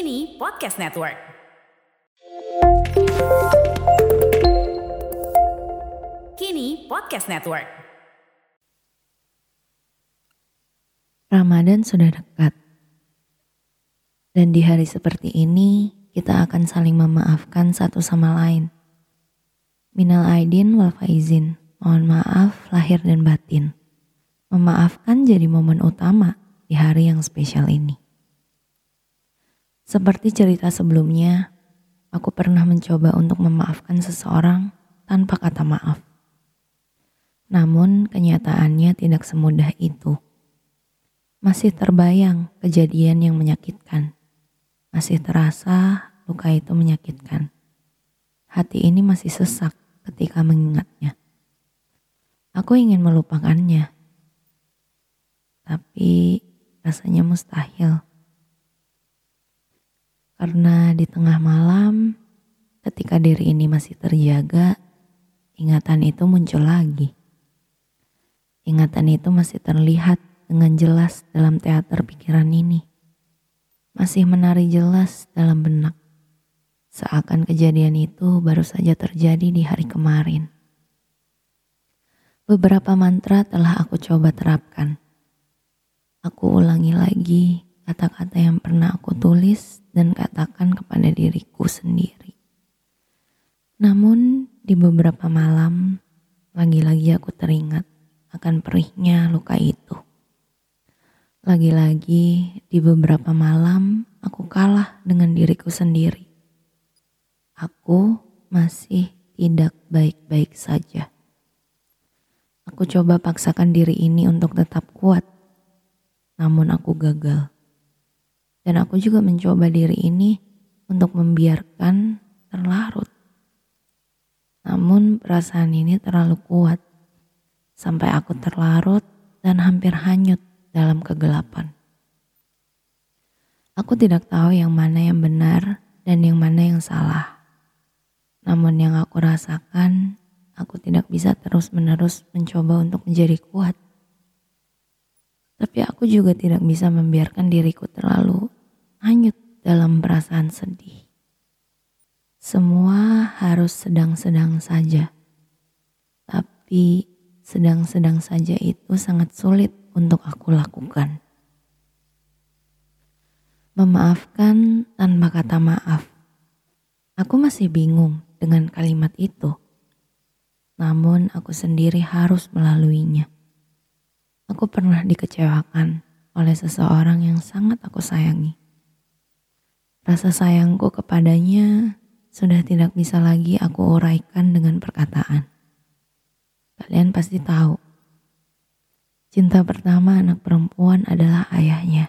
Kini Podcast Network. Kini Podcast Network. Ramadan sudah dekat. Dan di hari seperti ini, kita akan saling memaafkan satu sama lain. Minal aidin wal faizin. Mohon maaf lahir dan batin. Memaafkan jadi momen utama di hari yang spesial ini. Seperti cerita sebelumnya, aku pernah mencoba untuk memaafkan seseorang tanpa kata maaf. Namun kenyataannya tidak semudah itu. Masih terbayang kejadian yang menyakitkan. Masih terasa luka itu menyakitkan. Hati ini masih sesak ketika mengingatnya. Aku ingin melupakannya. Tapi rasanya mustahil. Karena di tengah malam, ketika diri ini masih terjaga, ingatan itu muncul lagi. Ingatan itu masih terlihat dengan jelas dalam teater pikiran ini. Masih menari jelas dalam benak. Seakan kejadian itu baru saja terjadi di hari kemarin. Beberapa mantra telah aku coba terapkan. Aku ulangi lagi kata-kata yang pernah aku tulis dan katakan kepada diriku sendiri. Namun di beberapa malam, lagi-lagi aku teringat akan perihnya luka itu. Lagi-lagi di beberapa malam aku kalah dengan diriku sendiri. Aku masih tidak baik-baik saja. Aku coba paksakan diri ini untuk tetap kuat, namun aku gagal. Dan aku juga mencoba diri ini untuk membiarkan terlarut. Namun perasaan ini terlalu kuat sampai aku terlarut dan hampir hanyut dalam kegelapan. Aku tidak tahu yang mana yang benar dan yang mana yang salah. Namun yang aku rasakan, aku tidak bisa terus-menerus mencoba untuk menjadi kuat. Tapi aku juga tidak bisa membiarkan diriku terlalu hanyut dalam perasaan sedih. Semua harus sedang-sedang saja. Tapi sedang-sedang saja itu sangat sulit untuk aku lakukan. Memaafkan tanpa kata maaf. Aku masih bingung dengan kalimat itu. Namun aku sendiri harus melaluinya. Aku pernah dikecewakan oleh seseorang yang sangat aku sayangi. Rasa sayangku kepadanya sudah tidak bisa lagi aku uraikan dengan perkataan. Kalian pasti tahu, cinta pertama anak perempuan adalah ayahnya.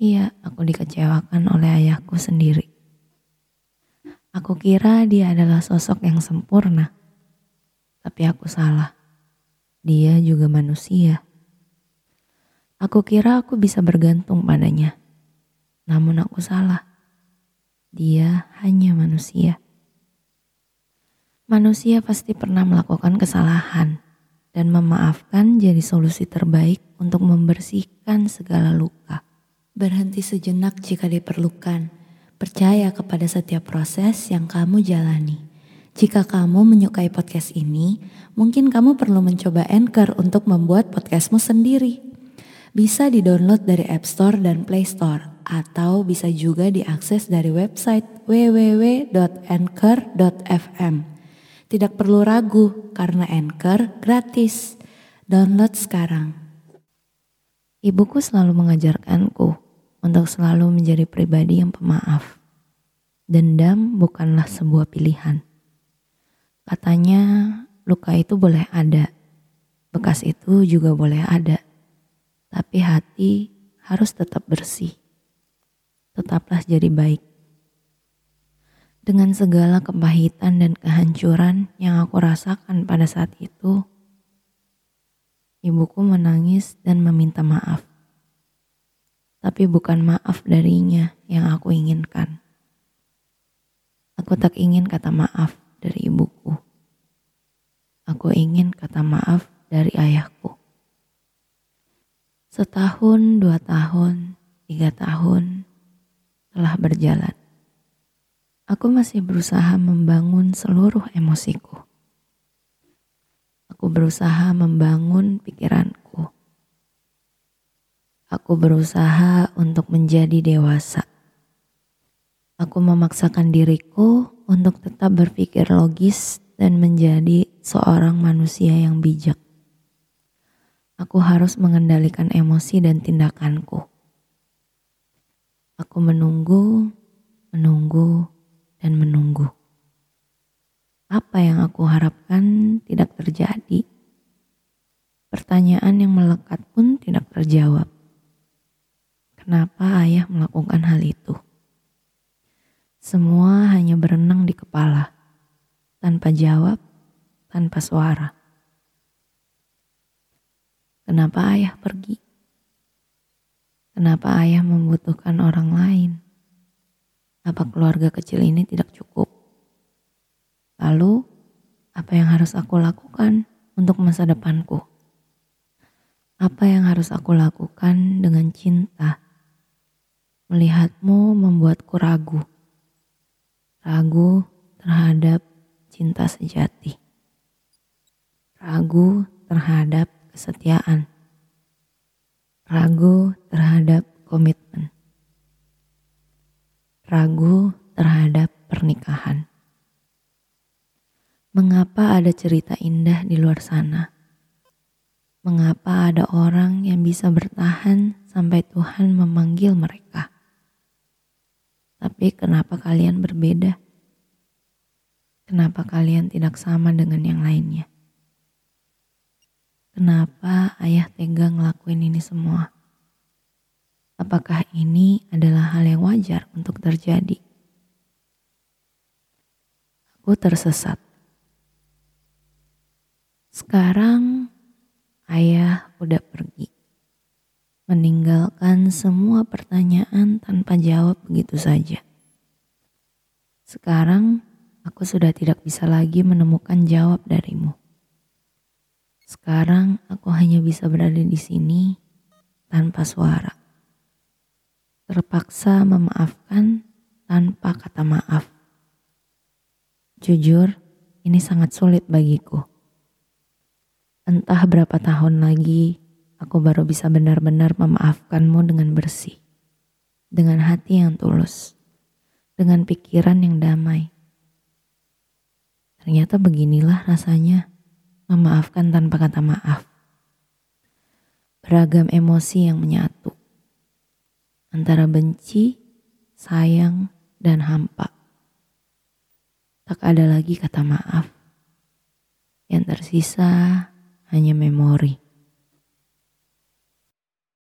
Iya, aku dikecewakan oleh ayahku sendiri. Aku kira dia adalah sosok yang sempurna, tapi aku salah. Dia juga manusia. Aku kira aku bisa bergantung padanya. Namun aku salah. Dia hanya manusia. Manusia pasti pernah melakukan kesalahan dan memaafkan jadi solusi terbaik untuk membersihkan segala luka. Berhenti sejenak jika diperlukan. Percaya kepada setiap proses yang kamu jalani. Jika kamu menyukai podcast ini, mungkin kamu perlu mencoba Anchor untuk membuat podcastmu sendiri. Bisa di-download dari App Store dan Play Store, atau bisa juga diakses dari website www.anchor.fm. Tidak perlu ragu, karena Anchor gratis. Download sekarang. Ibuku selalu mengajarkanku untuk selalu menjadi pribadi yang pemaaf. Dendam bukanlah sebuah pilihan Katanya luka itu boleh ada, bekas itu juga boleh ada, tapi hati harus tetap bersih. Tetaplah jadi baik. Dengan segala kepahitan dan kehancuran yang aku rasakan pada saat itu, ibuku menangis dan meminta maaf. Tapi bukan maaf darinya yang aku inginkan. Aku tak ingin kata maaf dari ibuku. Aku ingin kata maaf dari ayahku. Setahun, dua tahun, tiga tahun telah berjalan. Aku masih berusaha membangun seluruh emosiku. Aku berusaha membangun pikiranku. Aku berusaha untuk menjadi dewasa. Aku memaksakan diriku untuk tetap berpikir logis dan menjadi seorang manusia yang bijak. Aku harus mengendalikan emosi dan tindakanku. Aku menunggu, menunggu, dan menunggu. Apa yang aku harapkan tidak terjadi. Pertanyaan yang melekat pun tidak terjawab. Kenapa ayah melakukan hal itu? Semua hanya berenang di kepala, tanpa jawab, tanpa suara. Kenapa ayah pergi? Kenapa ayah membutuhkan orang lain? Apa keluarga kecil ini tidak cukup? Lalu, apa yang harus aku lakukan untuk masa depanku? Apa yang harus aku lakukan dengan cinta? Melihatmu membuatku ragu ragu terhadap cinta sejati, ragu terhadap kesetiaan, ragu terhadap komitmen, ragu terhadap pernikahan. Mengapa ada cerita indah di luar sana? Mengapa ada orang yang bisa bertahan sampai Tuhan memanggil mereka? Tapi kenapa kalian berbeda? Kenapa kalian tidak sama dengan yang lainnya? Kenapa ayah tega ngelakuin ini semua? Apakah ini adalah hal yang wajar untuk terjadi? Aku tersesat. Sekarang ayah udah pergi meninggalkan semua pertanyaan tanpa jawab begitu saja. Sekarang aku sudah tidak bisa lagi menemukan jawab darimu. Sekarang aku hanya bisa berada di sini tanpa suara. Terpaksa memaafkan tanpa kata maaf. Jujur, ini sangat sulit bagiku. Entah berapa tahun lagi aku baru bisa benar-benar memaafkanmu dengan bersih, dengan hati yang tulus, dengan pikiran yang damai. Ternyata beginilah rasanya memaafkan tanpa kata maaf. Beragam emosi yang menyatu antara benci, sayang, dan hampa. Tak ada lagi kata maaf. Yang tersisa hanya memori.